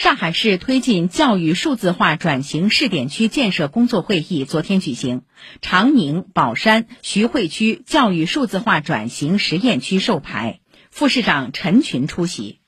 上海市推进教育数字化转型试点区建设工作会议昨天举行长宁宝山徐汇区教育数字化转型实验区授牌副市长陈群出席。